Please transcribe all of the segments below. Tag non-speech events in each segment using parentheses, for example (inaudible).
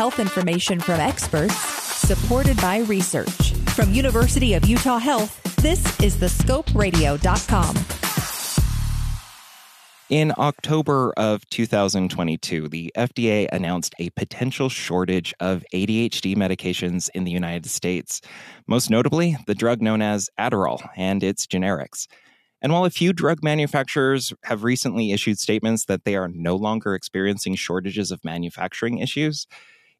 health information from experts, supported by research. From University of Utah Health, this is thescoperadio.com. In October of 2022, the FDA announced a potential shortage of ADHD medications in the United States, most notably the drug known as Adderall and its generics. And while a few drug manufacturers have recently issued statements that they are no longer experiencing shortages of manufacturing issues,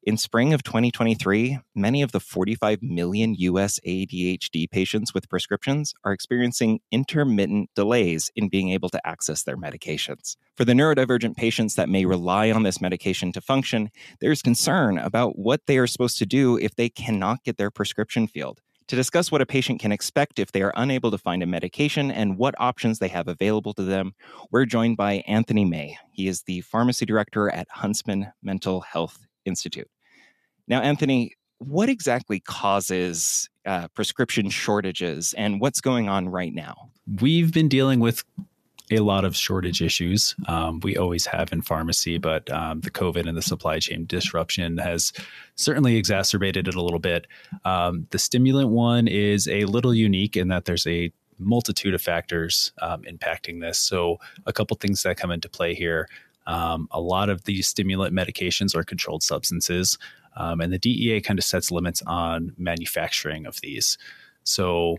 in spring of 2023, many of the 45 million US ADHD patients with prescriptions are experiencing intermittent delays in being able to access their medications. For the neurodivergent patients that may rely on this medication to function, there's concern about what they are supposed to do if they cannot get their prescription filled. To discuss what a patient can expect if they are unable to find a medication and what options they have available to them, we're joined by Anthony May. He is the pharmacy director at Huntsman Mental Health Institute. Now, Anthony, what exactly causes uh, prescription shortages and what's going on right now? We've been dealing with a lot of shortage issues. Um, we always have in pharmacy, but um, the COVID and the supply chain disruption has certainly exacerbated it a little bit. Um, the stimulant one is a little unique in that there's a multitude of factors um, impacting this. So, a couple things that come into play here. Um, a lot of these stimulant medications are controlled substances, um, and the DEA kind of sets limits on manufacturing of these. So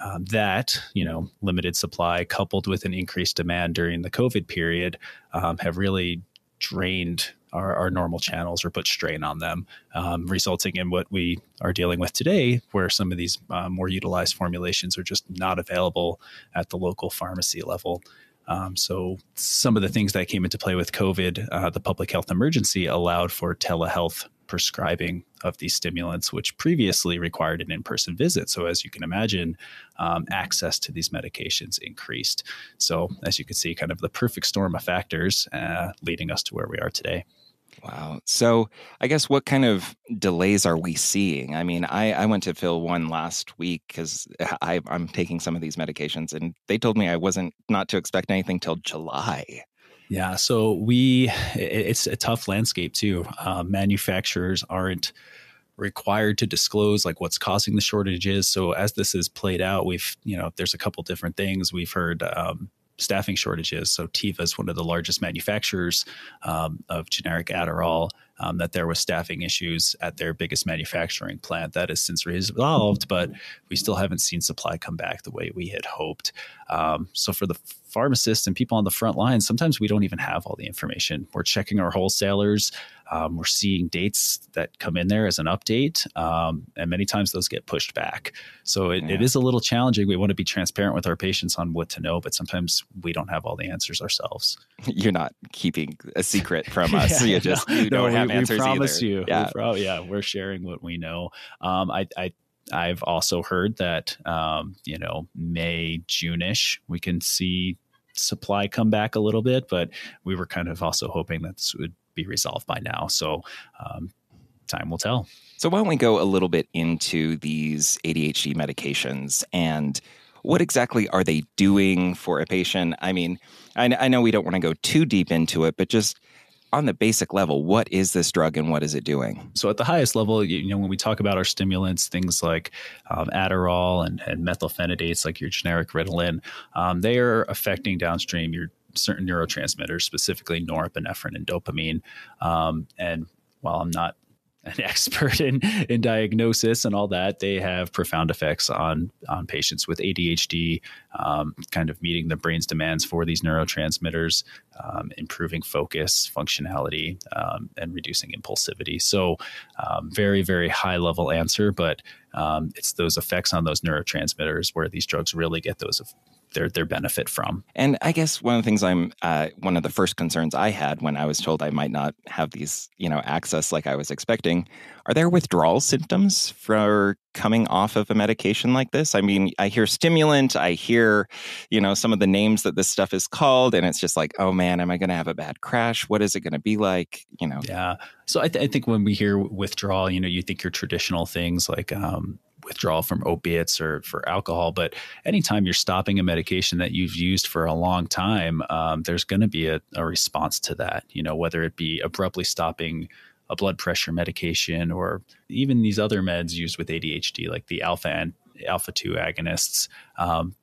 um, that you know limited supply coupled with an increased demand during the COVID period um, have really drained our, our, normal channels or put strain on them, um, resulting in what we are dealing with today, where some of these uh, more utilized formulations are just not available at the local pharmacy level. Um, so some of the things that came into play with COVID, uh, the public health emergency allowed for telehealth prescribing of these stimulants, which previously required an in person visit. So, as you can imagine, um, access to these medications increased. So, as you can see, kind of the perfect storm of factors uh, leading us to where we are today. Wow. So I guess what kind of delays are we seeing? I mean, I, I went to fill one last week because I'm taking some of these medications, and they told me I wasn't not to expect anything till July. Yeah. So we, it's a tough landscape too. Uh, manufacturers aren't required to disclose like what's causing the shortages. So as this is played out, we've, you know, there's a couple different things we've heard. Um, staffing shortages. So Teva is one of the largest manufacturers um, of generic Adderall. Um, that there was staffing issues at their biggest manufacturing plant. That has since resolved, but we still haven't seen supply come back the way we had hoped. Um, so for the pharmacists and people on the front lines, sometimes we don't even have all the information. We're checking our wholesalers. Um, we're seeing dates that come in there as an update, um, and many times those get pushed back. So it, yeah. it is a little challenging. We want to be transparent with our patients on what to know, but sometimes we don't have all the answers ourselves. (laughs) You're not keeping a secret (laughs) from us. yeah, you just you no, don't no, have we, answers we promise either. you. Yeah, we pro- yeah, we're sharing what we know. Um, I, I I've also heard that um, you know May June-ish we can see supply come back a little bit, but we were kind of also hoping that this would be resolved by now. So um, time will tell. So why don't we go a little bit into these ADHD medications and what exactly are they doing for a patient? I mean, I, I know we don't want to go too deep into it, but just on the basic level, what is this drug and what is it doing? So, at the highest level, you know, when we talk about our stimulants, things like um, Adderall and, and methylphenidates, like your generic Ritalin, um, they are affecting downstream your certain neurotransmitters, specifically norepinephrine and dopamine. Um, and while I'm not an (laughs) expert in in diagnosis and all that. They have profound effects on on patients with ADHD, um, kind of meeting the brain's demands for these neurotransmitters, um, improving focus, functionality, um, and reducing impulsivity. So, um, very very high level answer, but um, it's those effects on those neurotransmitters where these drugs really get those their their benefit from. And I guess one of the things I'm uh, one of the first concerns I had when I was told I might not have these you know access like I was expecting are there withdrawal symptoms for coming off of a medication like this? I mean, I hear stimulant, I hear, you know, some of the names that this stuff is called, and it's just like, oh man, am I going to have a bad crash? What is it going to be like? You know? Yeah. So I, th- I, think when we hear withdrawal, you know, you think your traditional things like um, withdrawal from opiates or for alcohol. But anytime you're stopping a medication that you've used for a long time, um, there's going to be a, a, response to that. You know, whether it be abruptly stopping a blood pressure medication or even these other meds used with ADHD, like the alpha and alpha 2 agonists. Um,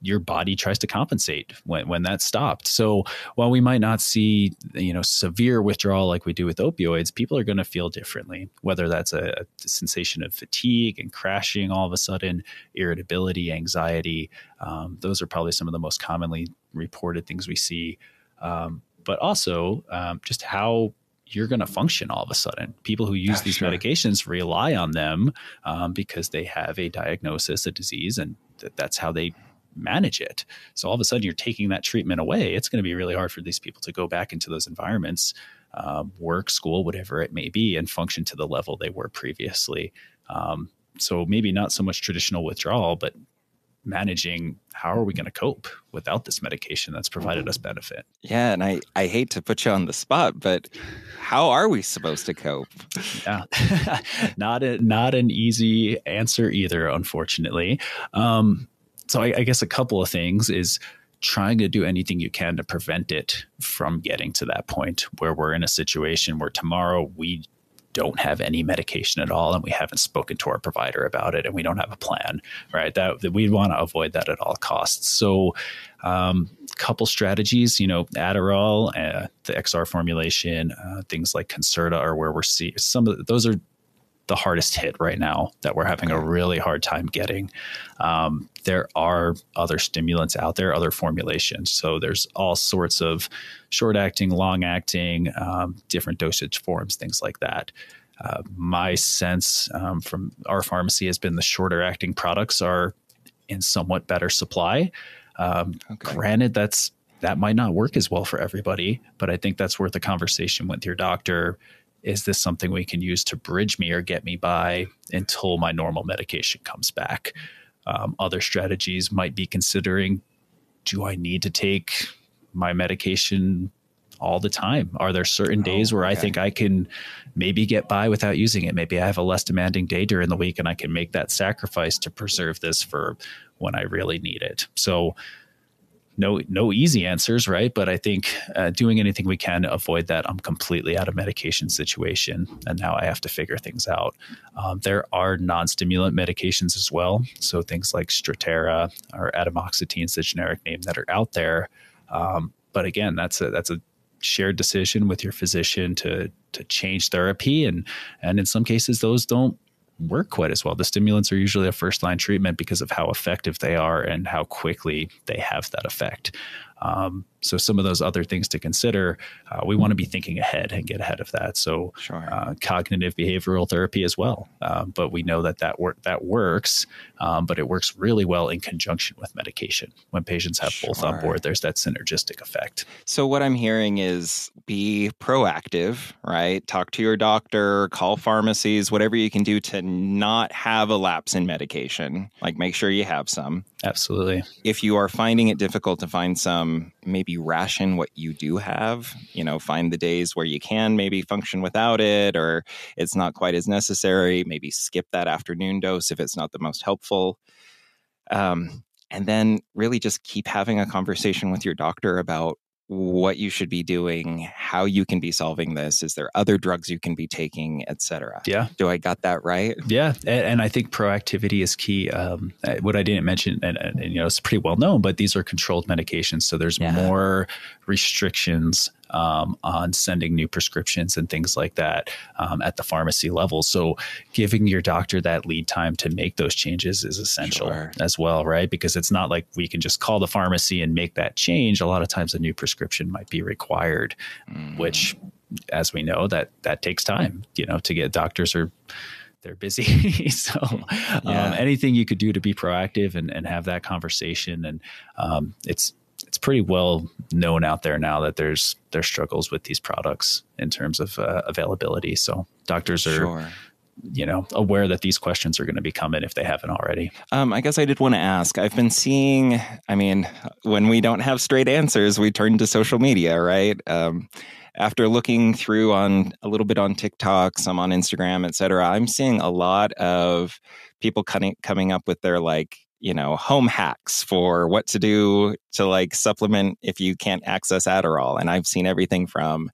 your body tries to compensate when, when that stopped. So while we might not see you know severe withdrawal like we do with opioids, people are going to feel differently. Whether that's a, a, sensation of fatigue and crashing all of a sudden, irritability, anxiety, um, those are probably some of the most commonly reported things we see. Um, but also um, just how you're going to function all of a sudden. People who use these sure. medications rely on them um, because they have a diagnosis, a disease, and th- that's how they manage it. So all of a sudden, you're taking that treatment away. It's going to be really hard for these people to go back into those environments, um, work, school, whatever it may be, and function to the level they were previously. Um, so maybe not so much traditional withdrawal, but managing how are we going to cope without this medication that's provided us benefit yeah and i i hate to put you on the spot but how are we supposed to cope yeah (laughs) not a, not an easy answer either unfortunately um, so I, I guess a couple of things is trying to do anything you can to prevent it from getting to that point where we're in a situation where tomorrow we don't have any medication at all and we haven't spoken to our provider about it and we don't have a plan right? That, that we want to avoid that at all costs. So um, couple strategies you know adderall uh, the xr formulation uh, things like concerta are where we're seeing some of those are the hardest hit right now that we're having a really hard time getting. Um, there are other stimulants out there, other formulations. So there's all sorts of short acting, long acting, um, different dosage forms, things like that. Uh, my sense um, from our pharmacy has been the shorter acting products are in somewhat better supply. Um, okay. Granted, that's that might not work as well for everybody, but I think that's worth a conversation with your doctor is this something we can use to bridge me or get me by until my normal medication comes back? Um, other strategies might be considering do I need to take my medication all the time? Are there certain oh, days where okay. I think I can maybe get by without using it? Maybe I have a less demanding day during the week and I can make that sacrifice to preserve this for when I really need it. So, no no easy answers, right? But I think uh, doing anything we can to avoid that. I'm completely out of medication situation, and now I have to figure things out. Um, there are non-stimulant medications as well, so things like Strattera or atomoxetine is the generic name that are out there. Um, but again, that's a that's a shared decision with your physician to to change therapy, and and in some cases those don't work quite as well. The stimulants are usually a first line treatment because of how effective they are and how quickly they have that effect. Um, so some of those other things to consider, uh, we want to be thinking ahead and get ahead of that. So sure. uh, cognitive behavioral therapy as well, um, but we know that that work that works, um, but it works really well in conjunction with medication. When patients have sure. both on board, there's that synergistic effect. So what I'm hearing is be proactive, right? Talk to your doctor, call pharmacies, whatever you can do to not have a lapse in medication. Like make sure you have some. Absolutely. If you are finding it difficult to find some, maybe ration what you do have. You know, find the days where you can maybe function without it or it's not quite as necessary. Maybe skip that afternoon dose if it's not the most helpful. Um, and then really just keep having a conversation with your doctor about what you should be doing, how you can be solving this. Is there other drugs you can be taking, etc. Yeah. Do I got that right? Yeah, and, and I think proactivity is key. Um, uh, what I didn't mention, and, and, and, you know, it's pretty well known, but these are controlled medications, so there's yeah. more restrictions um, on sending new prescriptions and things like that um, at the pharmacy level. So, giving your doctor that lead time to make those changes is essential sure. as well, right? Because it's not like we can just call the pharmacy and make that change. A lot of times, a new prescription might be required, mm. which, as we know, that that takes time. You know, to get doctors are they're busy. (laughs) so um, yeah. um, anything you could do to be proactive and, and have that conversation. And um, it's it's pretty well known out there now that there's there's struggles with these products in terms of uh, availability. So doctors are. Sure. You know, aware that these questions are going to be coming if they haven't already. Um, I guess I did want to ask. I've been seeing. I mean, when we don't have straight answers, we turn to social media, right? Um, after looking through on a little bit on TikTok, some on Instagram, et cetera, I'm seeing a lot of people cutting, coming up with their like you know, home hacks for what to do to like supplement if you can't access Adderall. And I've seen everything from,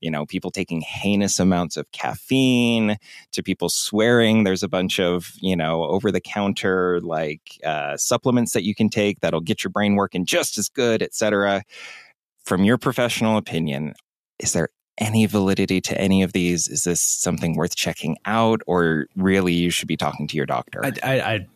you know, people taking heinous amounts of caffeine to people swearing there's a bunch of, you know, over the counter like uh, supplements that you can take that'll get your brain working just as good, et cetera. From your professional opinion, is there any validity to any of these? Is this something worth checking out, or really you should be talking to your doctor? I, I, I'd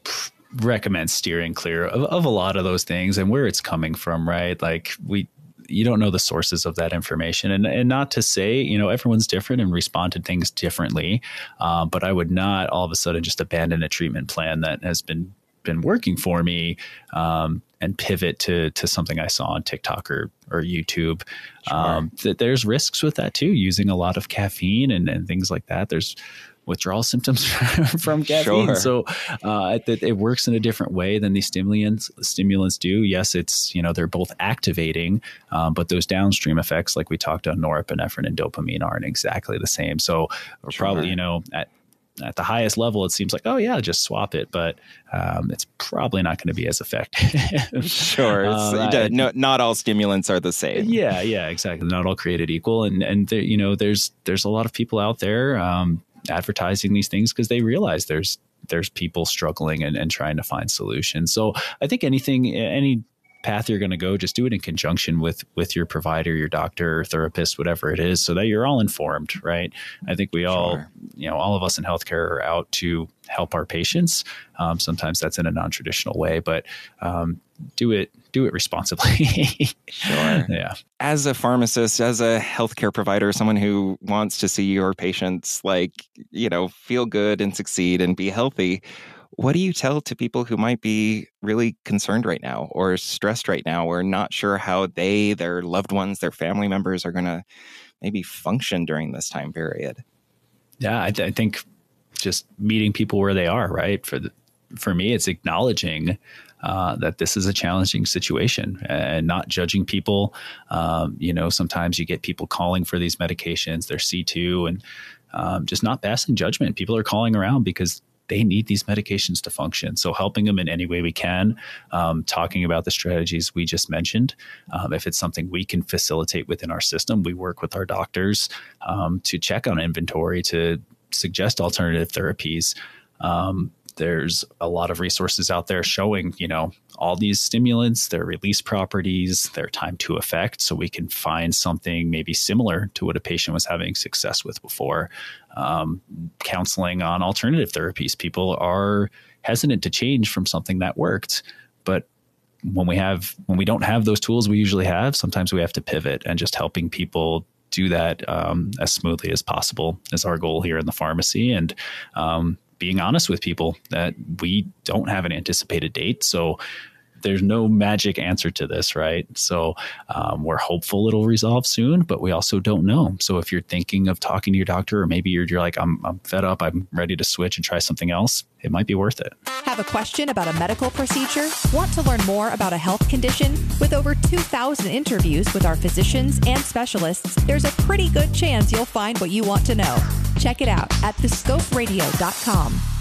recommend steering clear of, of a lot of those things and where it's coming from, right? Like we you don't know the sources of that information and, and not to say you know everyone's different and respond to things differently um, but i would not all of a sudden just abandon a treatment plan that has been been working for me um, and pivot to to something I saw on TikTok or or YouTube. Sure. Um, th- there's risks with that too, using a lot of caffeine and, and things like that. There's withdrawal symptoms (laughs) from caffeine. Sure. So uh, it, it, works in a different way than these stimulants stimulants do. Yes, it's you know they're both activating, um, but those downstream effects, like we talked on norepinephrine and dopamine, aren't exactly the same. So sure. probably you know at at the highest level, it seems like, oh yeah, just swap it, but um, it's probably not going to be as effective. (laughs) sure, uh, I, no, not all stimulants are the same. Yeah, yeah, exactly. Not all created equal, and and there, you know, there's there's a lot of people out there um, advertising these things because they realize there's there's people struggling and, and trying to find solutions. So I think anything, any path you're going to go, just do it in conjunction with with your provider, your doctor, therapist, whatever it is, so that you're all informed, right? I think we all, you know, all of us in healthcare are out to help our patients. Um, sometimes that's in a non-traditional way, but um, do it do it responsibly. (laughs) sure. Yeah. As a pharmacist, as a healthcare provider, someone who wants to see your patients like, you know, feel good and succeed and be healthy, what do you tell to people who might be really concerned right now or stressed right now or not sure how they, their loved ones, their family members are going to maybe function during this time period? Yeah, I, I, think just meeting people where they are, right? For the, for me, it's acknowledging uh, that this is a challenging situation and not judging people. Um, you know, sometimes you get people calling for these medications, they're C2, and um, just not passing judgment. People are calling around because they need these medications to function. So helping them in any way we can, um, talking about the strategies we just mentioned. Um, if it's something we can facilitate within our system, we work with our doctors um, to check on inventory to suggest alternative therapies. Um, there's a lot of resources out there showing, you know, all these stimulants, their release properties, their time to effect, so we can find something maybe similar to what a patient was having success with before. Um, counseling on alternative therapies. People are hesitant to change from something that worked, but when we have when we don't have those tools we usually have, sometimes we have to pivot and just helping people do that um, as smoothly as possible is our goal here in the pharmacy. And um, being honest with people that we don't have an anticipated date. So there's no magic answer to this, right? So um, we're hopeful it'll resolve soon, but we also don't know. So if you're thinking of talking to your doctor, or maybe you're, you're like, I'm, I'm fed up, I'm ready to switch and try something else, it might be worth it. Have a question about a medical procedure? Want to learn more about a health condition? With over 2,000 interviews with our physicians and specialists, there's a pretty good chance you'll find what you want to know. Check it out at thescoperadio.com.